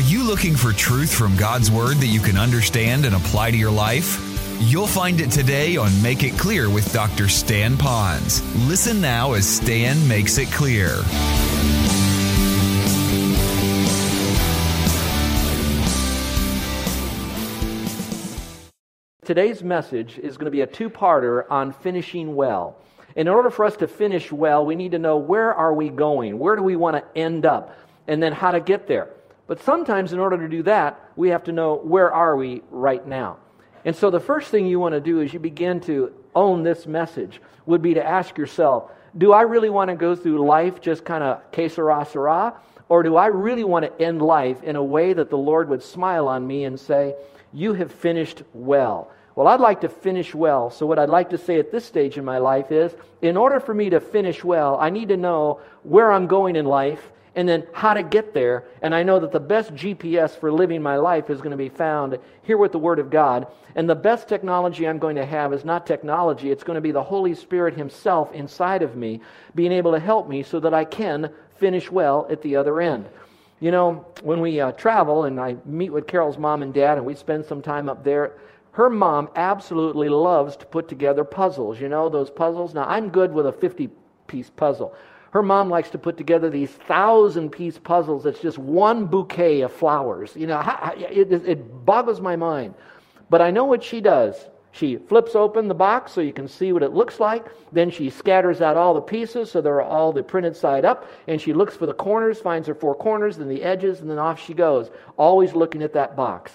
Are you looking for truth from God's Word that you can understand and apply to your life? You'll find it today on Make It Clear with Dr. Stan Ponz. Listen now as Stan makes it clear. Today's message is going to be a two parter on finishing well. In order for us to finish well, we need to know where are we going? Where do we want to end up? And then how to get there. But sometimes, in order to do that, we have to know where are we right now. And so, the first thing you want to do as you begin to own this message would be to ask yourself Do I really want to go through life just kind of que sera, sera? Or do I really want to end life in a way that the Lord would smile on me and say, You have finished well? Well, I'd like to finish well. So, what I'd like to say at this stage in my life is in order for me to finish well, I need to know where I'm going in life and then how to get there. And I know that the best GPS for living my life is going to be found here with the Word of God. And the best technology I'm going to have is not technology, it's going to be the Holy Spirit Himself inside of me being able to help me so that I can finish well at the other end. You know, when we uh, travel and I meet with Carol's mom and dad and we spend some time up there, her mom absolutely loves to put together puzzles. You know, those puzzles? Now, I'm good with a 50 piece puzzle. Her mom likes to put together these thousand piece puzzles It's just one bouquet of flowers. You know, it, it boggles my mind. But I know what she does. She flips open the box so you can see what it looks like. Then she scatters out all the pieces so they're all the printed side up. And she looks for the corners, finds her four corners, then the edges, and then off she goes, always looking at that box.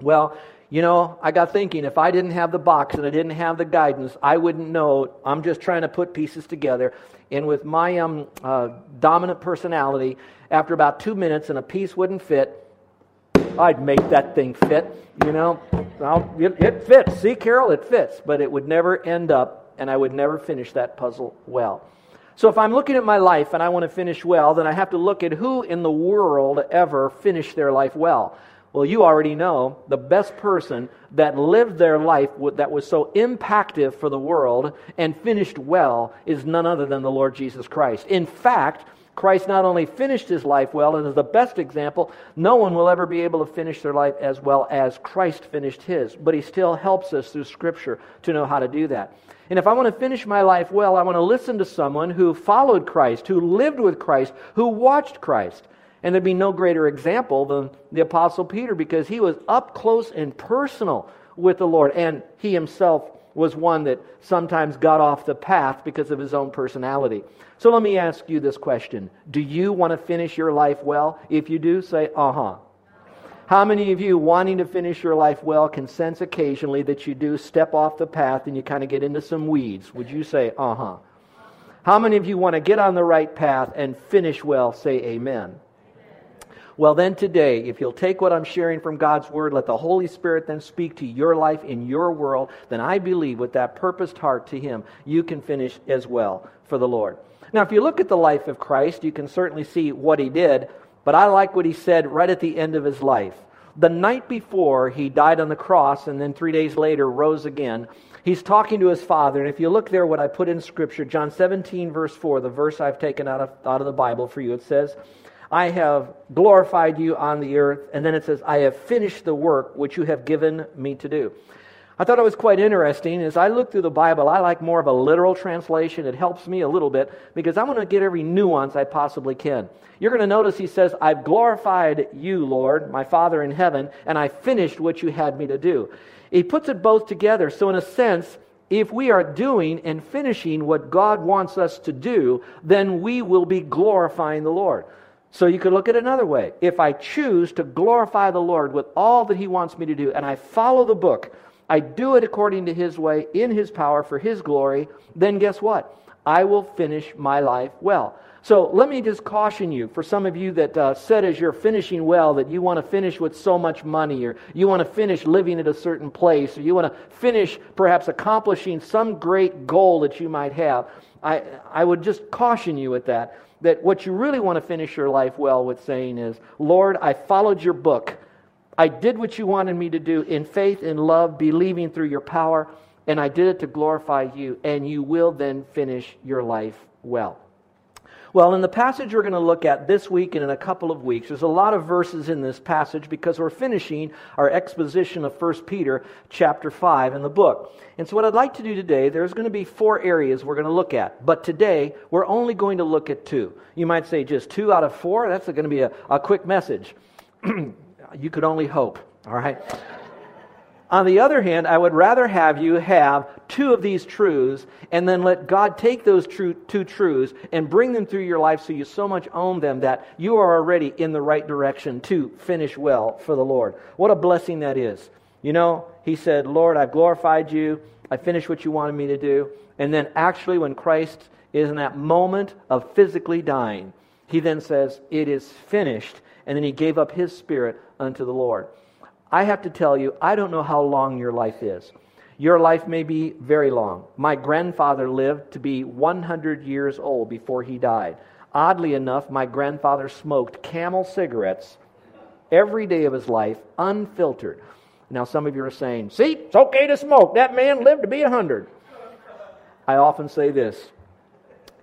Well, you know, I got thinking if I didn't have the box and I didn't have the guidance, I wouldn't know. I'm just trying to put pieces together. And with my um, uh, dominant personality, after about two minutes and a piece wouldn't fit, I'd make that thing fit. You know, it, it fits. See, Carol, it fits. But it would never end up, and I would never finish that puzzle well. So if I'm looking at my life and I want to finish well, then I have to look at who in the world ever finished their life well. Well, you already know the best person that lived their life that was so impactful for the world and finished well is none other than the Lord Jesus Christ. In fact, Christ not only finished his life well and is the best example, no one will ever be able to finish their life as well as Christ finished his. But he still helps us through Scripture to know how to do that. And if I want to finish my life well, I want to listen to someone who followed Christ, who lived with Christ, who watched Christ. And there'd be no greater example than the Apostle Peter because he was up close and personal with the Lord. And he himself was one that sometimes got off the path because of his own personality. So let me ask you this question Do you want to finish your life well? If you do, say, uh huh. How many of you wanting to finish your life well can sense occasionally that you do step off the path and you kind of get into some weeds? Would you say, uh huh? How many of you want to get on the right path and finish well? Say amen. Well, then today, if you'll take what I'm sharing from God's Word, let the Holy Spirit then speak to your life in your world, then I believe with that purposed heart to Him, you can finish as well for the Lord. Now, if you look at the life of Christ, you can certainly see what He did, but I like what He said right at the end of His life. The night before He died on the cross and then three days later rose again, He's talking to His Father. And if you look there, what I put in Scripture, John 17, verse 4, the verse I've taken out of, out of the Bible for you, it says, I have glorified you on the earth. And then it says, I have finished the work which you have given me to do. I thought it was quite interesting. As I look through the Bible, I like more of a literal translation. It helps me a little bit because I want to get every nuance I possibly can. You're going to notice he says, I've glorified you, Lord, my Father in heaven, and I finished what you had me to do. He puts it both together. So, in a sense, if we are doing and finishing what God wants us to do, then we will be glorifying the Lord. So you could look at it another way. If I choose to glorify the Lord with all that He wants me to do, and I follow the book, I do it according to His way, in His power, for His glory, then guess what? I will finish my life well. So let me just caution you for some of you that uh, said as you're finishing well that you want to finish with so much money, or you want to finish living at a certain place, or you want to finish perhaps accomplishing some great goal that you might have. I, I would just caution you with that that what you really want to finish your life well with saying is, Lord, I followed your book. I did what you wanted me to do in faith and love, believing through your power, and I did it to glorify you, and you will then finish your life well. Well, in the passage we're going to look at this week and in a couple of weeks, there's a lot of verses in this passage because we're finishing our exposition of 1 Peter chapter 5 in the book. And so, what I'd like to do today, there's going to be four areas we're going to look at. But today, we're only going to look at two. You might say just two out of four? That's going to be a, a quick message. you could only hope, all right? On the other hand, I would rather have you have two of these truths and then let God take those two truths and bring them through your life so you so much own them that you are already in the right direction to finish well for the Lord. What a blessing that is. You know, he said, Lord, I've glorified you. I finished what you wanted me to do. And then actually, when Christ is in that moment of physically dying, he then says, It is finished. And then he gave up his spirit unto the Lord. I have to tell you, I don't know how long your life is. Your life may be very long. My grandfather lived to be 100 years old before he died. Oddly enough, my grandfather smoked camel cigarettes every day of his life, unfiltered. Now, some of you are saying, see, it's okay to smoke. That man lived to be 100. I often say this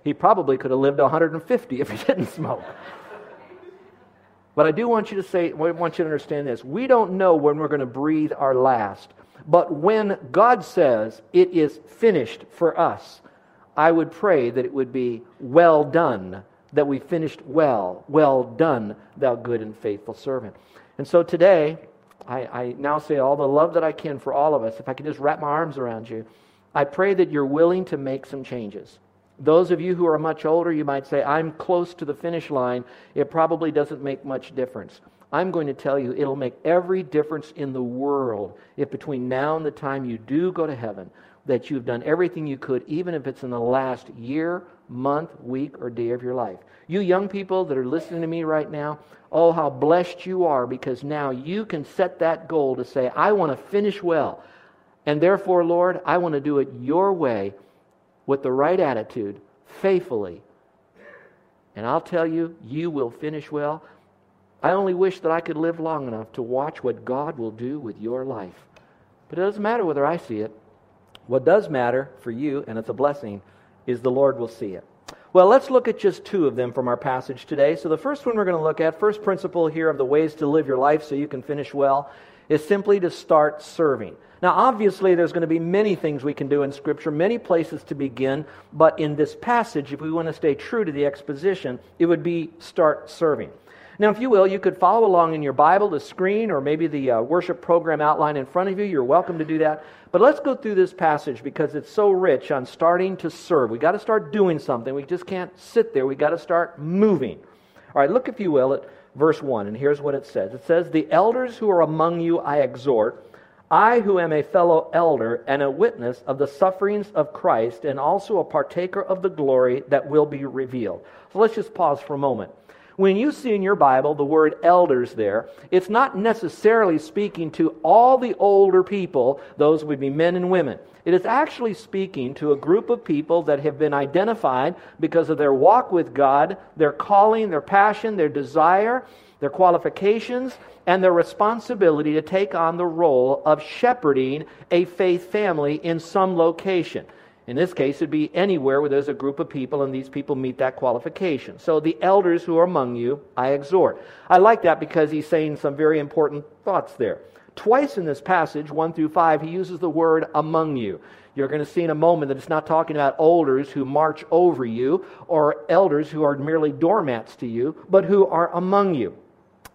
he probably could have lived 150 if he didn't smoke. But I do want you to say, I want you to understand this. We don't know when we're going to breathe our last. But when God says it is finished for us, I would pray that it would be well done, that we finished well. Well done, thou good and faithful servant. And so today, I, I now say all the love that I can for all of us. If I can just wrap my arms around you, I pray that you're willing to make some changes. Those of you who are much older, you might say, I'm close to the finish line. It probably doesn't make much difference. I'm going to tell you, it'll make every difference in the world if between now and the time you do go to heaven, that you've done everything you could, even if it's in the last year, month, week, or day of your life. You young people that are listening to me right now, oh, how blessed you are because now you can set that goal to say, I want to finish well. And therefore, Lord, I want to do it your way with the right attitude, faithfully. And I'll tell you, you will finish well. I only wish that I could live long enough to watch what God will do with your life. But it doesn't matter whether I see it. What does matter for you, and it's a blessing, is the Lord will see it. Well, let's look at just two of them from our passage today. So, the first one we're going to look at, first principle here of the ways to live your life so you can finish well, is simply to start serving. Now, obviously, there's going to be many things we can do in Scripture, many places to begin, but in this passage, if we want to stay true to the exposition, it would be start serving. Now, if you will, you could follow along in your Bible, the screen, or maybe the uh, worship program outline in front of you. You're welcome to do that. But let's go through this passage because it's so rich on starting to serve. We got to start doing something. We just can't sit there. We got to start moving. All right, look, if you will, at verse 1, and here's what it says It says, The elders who are among you I exhort I, who am a fellow elder and a witness of the sufferings of Christ, and also a partaker of the glory that will be revealed. So let's just pause for a moment. When you see in your Bible the word elders there, it's not necessarily speaking to all the older people, those would be men and women. It is actually speaking to a group of people that have been identified because of their walk with God, their calling, their passion, their desire, their qualifications, and their responsibility to take on the role of shepherding a faith family in some location. In this case, it'd be anywhere where there's a group of people and these people meet that qualification. So, the elders who are among you, I exhort. I like that because he's saying some very important thoughts there. Twice in this passage, 1 through 5, he uses the word among you. You're going to see in a moment that it's not talking about elders who march over you or elders who are merely doormats to you, but who are among you.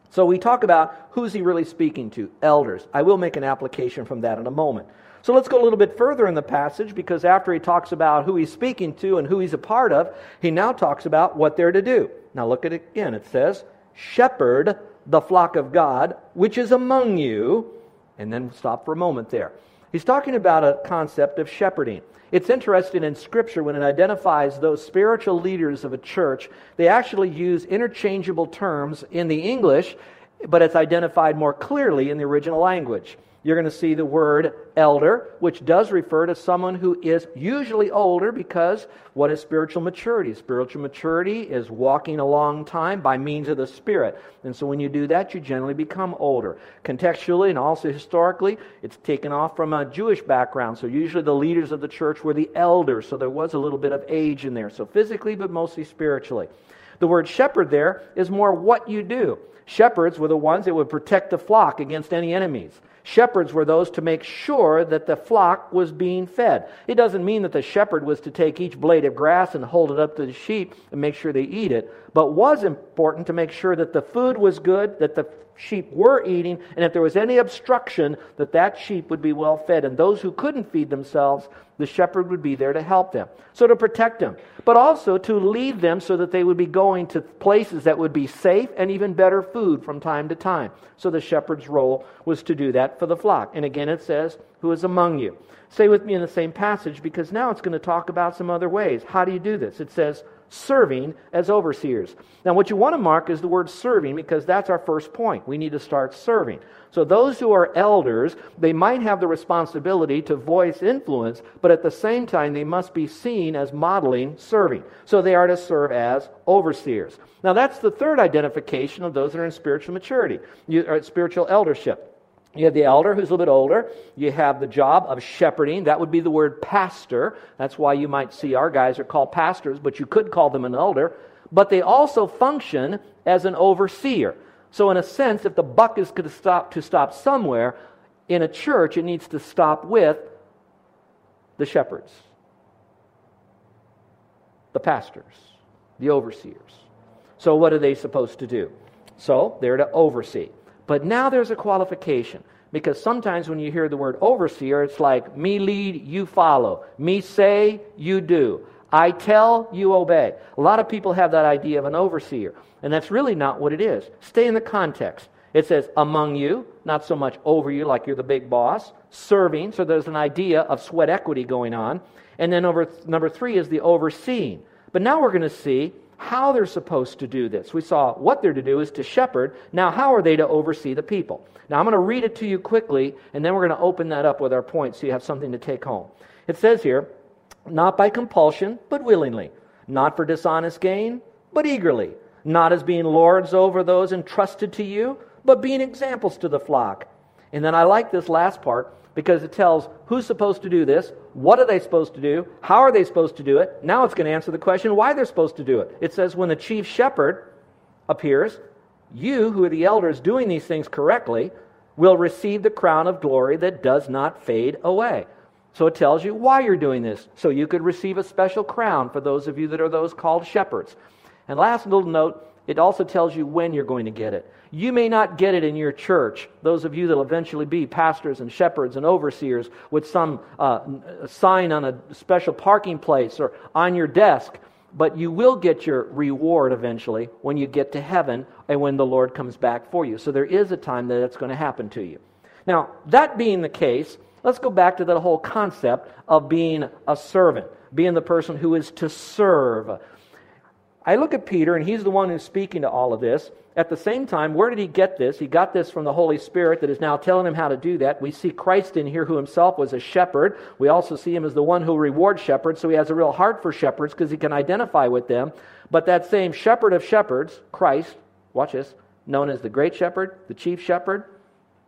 So we talk about who's he really speaking to? Elders. I will make an application from that in a moment. So let's go a little bit further in the passage because after he talks about who he's speaking to and who he's a part of, he now talks about what they're to do. Now look at it again. It says, Shepherd the flock of God, which is among you. And then stop for a moment there. He's talking about a concept of shepherding. It's interesting in Scripture when it identifies those spiritual leaders of a church, they actually use interchangeable terms in the English, but it's identified more clearly in the original language. You're going to see the word elder, which does refer to someone who is usually older because what is spiritual maturity? Spiritual maturity is walking a long time by means of the Spirit. And so when you do that, you generally become older. Contextually and also historically, it's taken off from a Jewish background. So usually the leaders of the church were the elders. So there was a little bit of age in there. So physically, but mostly spiritually. The word shepherd there is more what you do. Shepherds were the ones that would protect the flock against any enemies. Shepherds were those to make sure that the flock was being fed. It doesn't mean that the shepherd was to take each blade of grass and hold it up to the sheep and make sure they eat it, but was important to make sure that the food was good, that the sheep were eating, and if there was any obstruction, that that sheep would be well fed. And those who couldn't feed themselves, the shepherd would be there to help them. So to protect them, but also to lead them so that they would be going to places that would be safe and even better food from time to time. So the shepherd's role was to do that for the flock. And again, it says, Who is among you? Stay with me in the same passage because now it's going to talk about some other ways. How do you do this? It says, serving as overseers. Now, what you want to mark is the word serving because that's our first point. We need to start serving. So, those who are elders, they might have the responsibility to voice influence, but at the same time, they must be seen as modeling serving. So, they are to serve as overseers. Now, that's the third identification of those that are in spiritual maturity, or uh, spiritual eldership. You have the elder who's a little bit older. You have the job of shepherding. That would be the word pastor. That's why you might see our guys are called pastors, but you could call them an elder. But they also function as an overseer. So, in a sense, if the buck is to stop, to stop somewhere, in a church, it needs to stop with the shepherds, the pastors, the overseers. So, what are they supposed to do? So, they're to oversee. But now there's a qualification. Because sometimes when you hear the word overseer, it's like me lead, you follow. Me say, you do. I tell, you obey. A lot of people have that idea of an overseer, and that's really not what it is. Stay in the context. It says among you, not so much over you like you're the big boss. Serving, so there's an idea of sweat equity going on. And then over number three is the overseeing. But now we're going to see how they're supposed to do this. We saw what they're to do is to shepherd. Now, how are they to oversee the people? Now, I'm going to read it to you quickly, and then we're going to open that up with our points so you have something to take home. It says here, not by compulsion, but willingly, not for dishonest gain, but eagerly, not as being lords over those entrusted to you, but being examples to the flock. And then I like this last part because it tells who's supposed to do this, what are they supposed to do, how are they supposed to do it. Now it's going to answer the question why they're supposed to do it. It says, when the chief shepherd appears, you, who are the elders doing these things correctly, will receive the crown of glory that does not fade away. So it tells you why you're doing this, so you could receive a special crown for those of you that are those called shepherds. And last little note, it also tells you when you're going to get it. You may not get it in your church, those of you that will eventually be pastors and shepherds and overseers, with some uh, sign on a special parking place or on your desk, but you will get your reward eventually when you get to heaven and when the Lord comes back for you. So there is a time that it's going to happen to you. Now, that being the case, let's go back to that whole concept of being a servant, being the person who is to serve. I look at Peter, and he's the one who's speaking to all of this. At the same time, where did he get this? He got this from the Holy Spirit that is now telling him how to do that. We see Christ in here, who himself was a shepherd. We also see him as the one who rewards shepherds, so he has a real heart for shepherds because he can identify with them. But that same shepherd of shepherds, Christ, watch this, known as the great shepherd, the chief shepherd,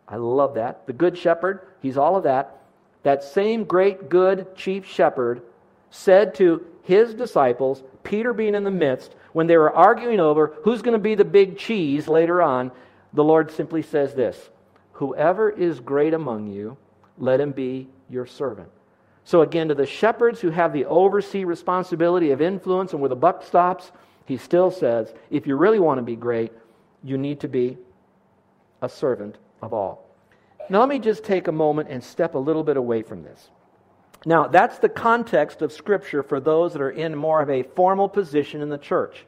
I love that. The good shepherd, he's all of that. That same great, good chief shepherd said to his disciples, Peter being in the midst, when they were arguing over who's going to be the big cheese later on, the Lord simply says this Whoever is great among you, let him be your servant. So, again, to the shepherds who have the oversee responsibility of influence and where the buck stops, he still says, if you really want to be great, you need to be a servant of all. Now, let me just take a moment and step a little bit away from this. Now, that's the context of Scripture for those that are in more of a formal position in the church.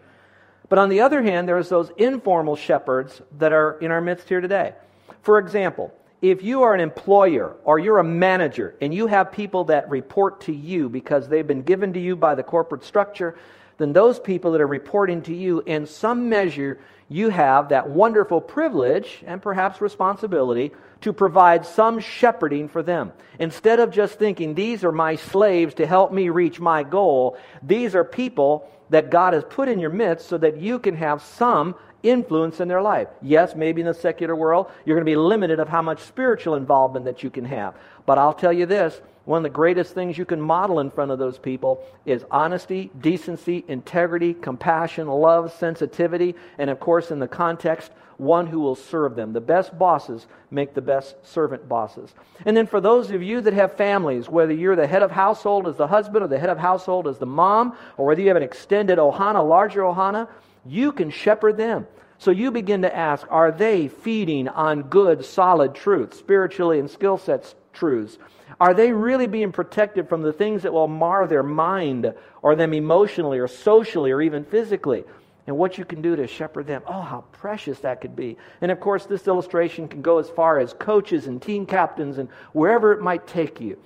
But on the other hand, there's those informal shepherds that are in our midst here today. For example, if you are an employer or you're a manager and you have people that report to you because they've been given to you by the corporate structure, then those people that are reporting to you, in some measure, you have that wonderful privilege and perhaps responsibility to provide some shepherding for them. Instead of just thinking, these are my slaves to help me reach my goal, these are people that God has put in your midst so that you can have some influence in their life. Yes, maybe in the secular world, you're going to be limited of how much spiritual involvement that you can have. But I'll tell you this, one of the greatest things you can model in front of those people is honesty, decency, integrity, compassion, love, sensitivity, and of course, in the context, one who will serve them. The best bosses make the best servant bosses. And then for those of you that have families, whether you're the head of household as the husband or the head of household as the mom, or whether you have an extended ohana, larger ohana, you can shepherd them. So you begin to ask, are they feeding on good, solid truth, spiritually and skill sets truths? Are they really being protected from the things that will mar their mind or them emotionally or socially or even physically? And what you can do to shepherd them. Oh, how precious that could be. And of course, this illustration can go as far as coaches and team captains and wherever it might take you.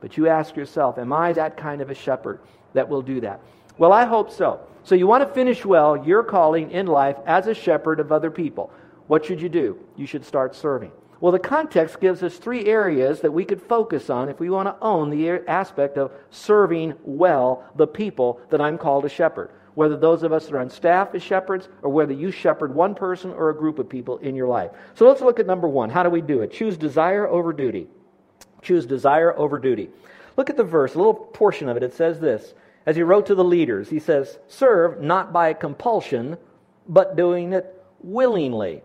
But you ask yourself, am I that kind of a shepherd that will do that? Well, I hope so. So you want to finish well your calling in life as a shepherd of other people. What should you do? You should start serving. Well, the context gives us three areas that we could focus on if we want to own the aspect of serving well the people that I'm called a shepherd. Whether those of us that are on staff as shepherds or whether you shepherd one person or a group of people in your life. So let's look at number one. How do we do it? Choose desire over duty. Choose desire over duty. Look at the verse, a little portion of it. It says this. As he wrote to the leaders, he says, Serve not by compulsion, but doing it willingly.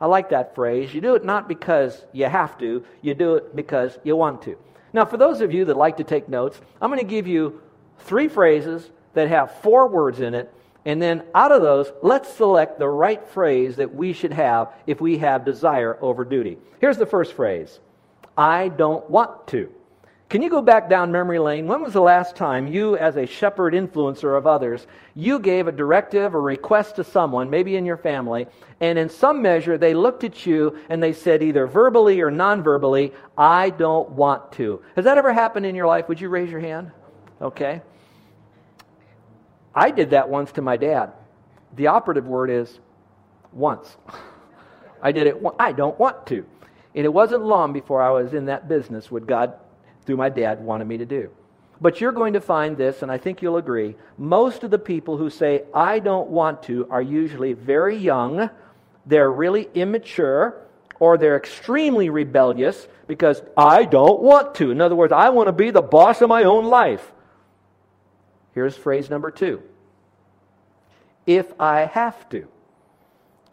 I like that phrase. You do it not because you have to, you do it because you want to. Now, for those of you that like to take notes, I'm going to give you three phrases that have four words in it, and then out of those, let's select the right phrase that we should have if we have desire over duty. Here's the first phrase I don't want to. Can you go back down memory lane? When was the last time you, as a shepherd influencer of others, you gave a directive or request to someone, maybe in your family, and in some measure they looked at you and they said, either verbally or non verbally, I don't want to? Has that ever happened in your life? Would you raise your hand? Okay. I did that once to my dad. The operative word is once. I did it, I don't want to. And it wasn't long before I was in that business with God through my dad wanted me to do. But you're going to find this, and I think you'll agree. Most of the people who say, I don't want to, are usually very young, they're really immature, or they're extremely rebellious because I don't want to. In other words, I want to be the boss of my own life. Here's phrase number two if I have to.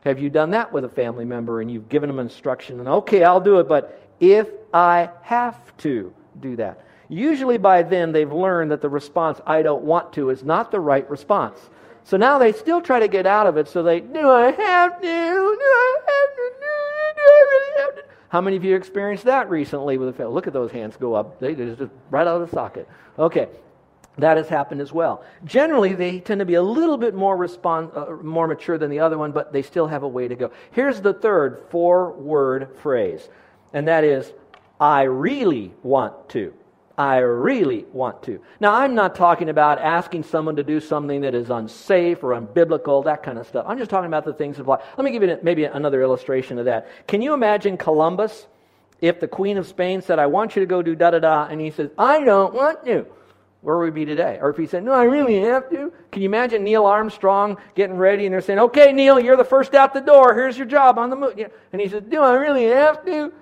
Have you done that with a family member and you've given them instruction and okay, I'll do it, but if I have to do that. Usually by then they've learned that the response, I don't want to, is not the right response. So now they still try to get out of it, so they, do I have to? Do I have to? Do I really have to? How many of you experienced that recently with a family? Look at those hands go up. They just right out of the socket. Okay, that has happened as well. Generally, they tend to be a little bit more respond, uh, more mature than the other one, but they still have a way to go. Here's the third four-word phrase, and that is I really want to. I really want to. Now, I'm not talking about asking someone to do something that is unsafe or unbiblical, that kind of stuff. I'm just talking about the things of life. Let me give you maybe another illustration of that. Can you imagine Columbus if the Queen of Spain said, I want you to go do da da da, and he says, I don't want to? Where would we be today? Or if he said, No, I really have to. Can you imagine Neil Armstrong getting ready and they're saying, Okay, Neil, you're the first out the door. Here's your job on the moon. And he says, Do I really have to?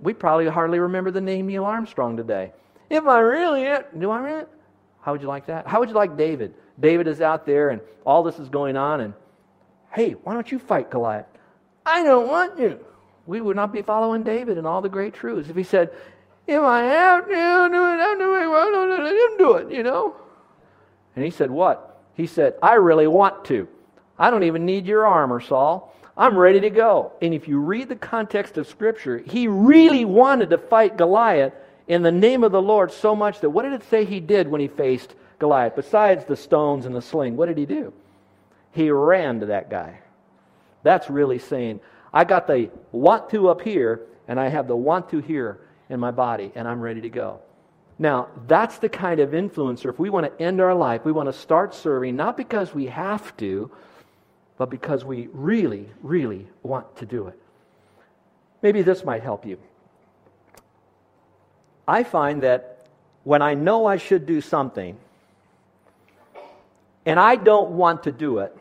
We probably hardly remember the name Neil Armstrong today. If I really, it, do I really? How would you like that? How would you like David? David is out there and all this is going on, and hey, why don't you fight Goliath? I don't want you. We would not be following David and all the great truths if he said, if I have to do it, I'm doing it. Why don't let do it, you know? And he said, What? He said, I really want to. I don't even need your armor, Saul. I'm ready to go. And if you read the context of Scripture, he really wanted to fight Goliath in the name of the Lord so much that what did it say he did when he faced Goliath? Besides the stones and the sling, what did he do? He ran to that guy. That's really saying, I got the want to up here, and I have the want to here in my body, and I'm ready to go. Now, that's the kind of influencer. If we want to end our life, we want to start serving, not because we have to, but because we really, really want to do it. Maybe this might help you. I find that when I know I should do something, and I don't want to do it,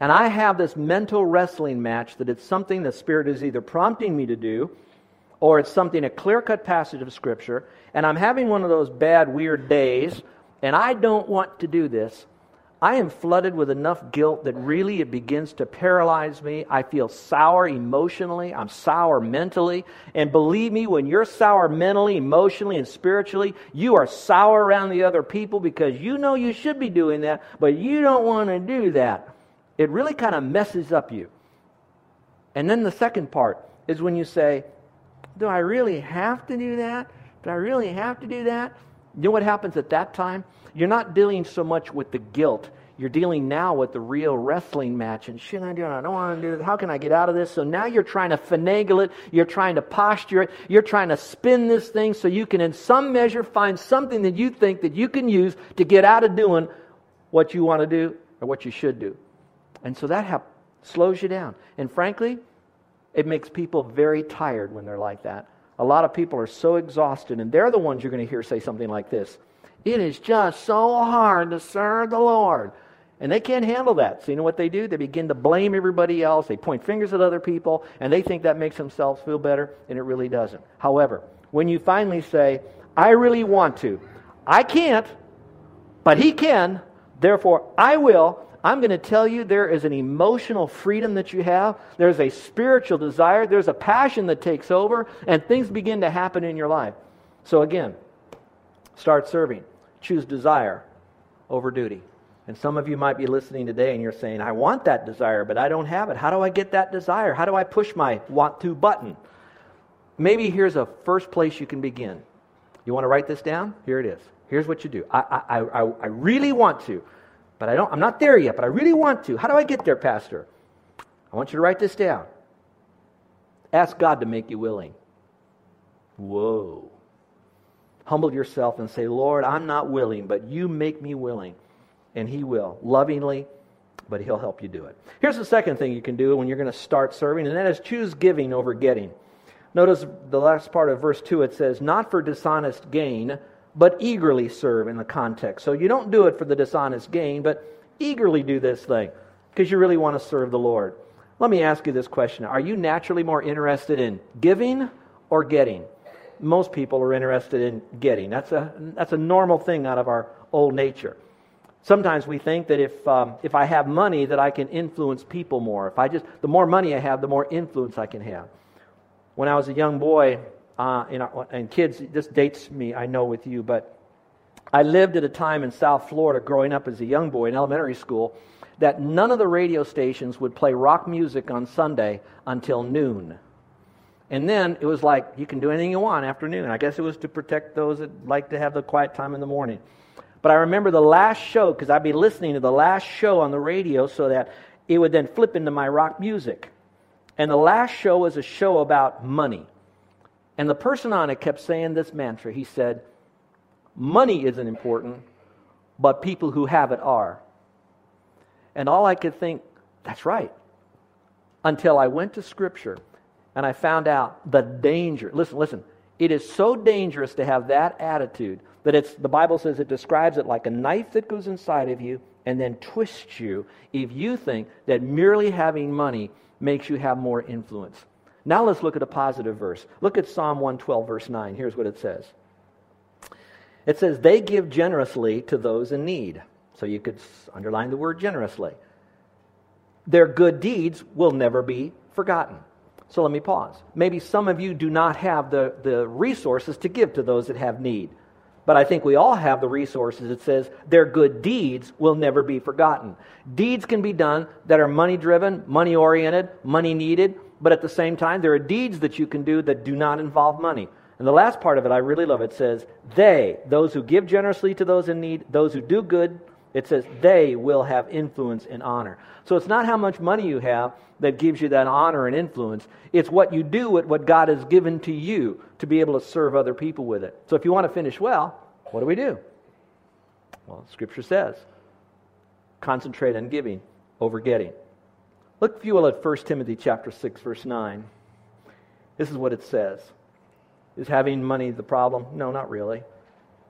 and I have this mental wrestling match that it's something the Spirit is either prompting me to do, or it's something, a clear cut passage of Scripture, and I'm having one of those bad, weird days, and I don't want to do this, I am flooded with enough guilt that really it begins to paralyze me. I feel sour emotionally. I'm sour mentally. And believe me, when you're sour mentally, emotionally, and spiritually, you are sour around the other people because you know you should be doing that, but you don't want to do that. It really kind of messes up you. And then the second part is when you say, Do I really have to do that? Do I really have to do that? You know what happens at that time? You're not dealing so much with the guilt. You're dealing now with the real wrestling match. And should I do it? I don't want to do it. How can I get out of this? So now you're trying to finagle it. You're trying to posture it. You're trying to spin this thing so you can, in some measure, find something that you think that you can use to get out of doing what you want to do or what you should do. And so that ha- slows you down. And frankly, it makes people very tired when they're like that. A lot of people are so exhausted, and they're the ones you're going to hear say something like this It is just so hard to serve the Lord. And they can't handle that. So, you know what they do? They begin to blame everybody else. They point fingers at other people, and they think that makes themselves feel better, and it really doesn't. However, when you finally say, I really want to, I can't, but He can, therefore I will, I'm going to tell you there is an emotional freedom that you have. There's a spiritual desire. There's a passion that takes over, and things begin to happen in your life. So, again, start serving. Choose desire over duty. And some of you might be listening today and you're saying, I want that desire, but I don't have it. How do I get that desire? How do I push my want to button? Maybe here's a first place you can begin. You want to write this down? Here it is. Here's what you do. I, I, I, I really want to. But I don't, I'm not there yet, but I really want to. How do I get there, Pastor? I want you to write this down. Ask God to make you willing. Whoa. Humble yourself and say, Lord, I'm not willing, but you make me willing. And He will, lovingly, but He'll help you do it. Here's the second thing you can do when you're going to start serving, and that is choose giving over getting. Notice the last part of verse 2, it says, Not for dishonest gain but eagerly serve in the context. So you don't do it for the dishonest gain, but eagerly do this thing because you really want to serve the Lord. Let me ask you this question Are you naturally more interested in giving or getting? Most people are interested in getting. That's a, that's a normal thing out of our old nature. Sometimes we think that if, um, if I have money, that I can influence people more. If I just, the more money I have, the more influence I can have. When I was a young boy, uh, and kids, this dates me, I know, with you, but I lived at a time in South Florida growing up as a young boy in elementary school that none of the radio stations would play rock music on Sunday until noon. And then it was like, you can do anything you want afternoon. I guess it was to protect those that like to have the quiet time in the morning. But I remember the last show, because I'd be listening to the last show on the radio so that it would then flip into my rock music. And the last show was a show about money. And the person on it kept saying this mantra. He said, Money isn't important, but people who have it are. And all I could think, that's right. Until I went to Scripture and I found out the danger. Listen, listen. It is so dangerous to have that attitude that it's, the Bible says it describes it like a knife that goes inside of you and then twists you if you think that merely having money makes you have more influence. Now let's look at a positive verse. Look at Psalm 112, verse 9. Here's what it says It says, They give generously to those in need. So you could underline the word generously. Their good deeds will never be forgotten. So let me pause. Maybe some of you do not have the, the resources to give to those that have need. But I think we all have the resources. It says their good deeds will never be forgotten. Deeds can be done that are money driven, money oriented, money needed, but at the same time, there are deeds that you can do that do not involve money. And the last part of it, I really love. It says, they, those who give generously to those in need, those who do good, it says they will have influence and honor. So it's not how much money you have that gives you that honor and influence. It's what you do with what God has given to you to be able to serve other people with it. So if you want to finish well, What do we do? Well, Scripture says concentrate on giving over getting. Look, if you will, at 1 Timothy chapter 6, verse 9. This is what it says. Is having money the problem? No, not really.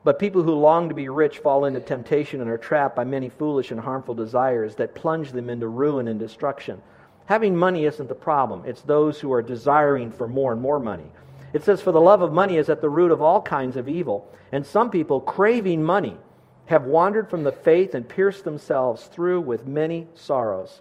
But people who long to be rich fall into temptation and are trapped by many foolish and harmful desires that plunge them into ruin and destruction. Having money isn't the problem, it's those who are desiring for more and more money. It says, For the love of money is at the root of all kinds of evil. And some people, craving money, have wandered from the faith and pierced themselves through with many sorrows.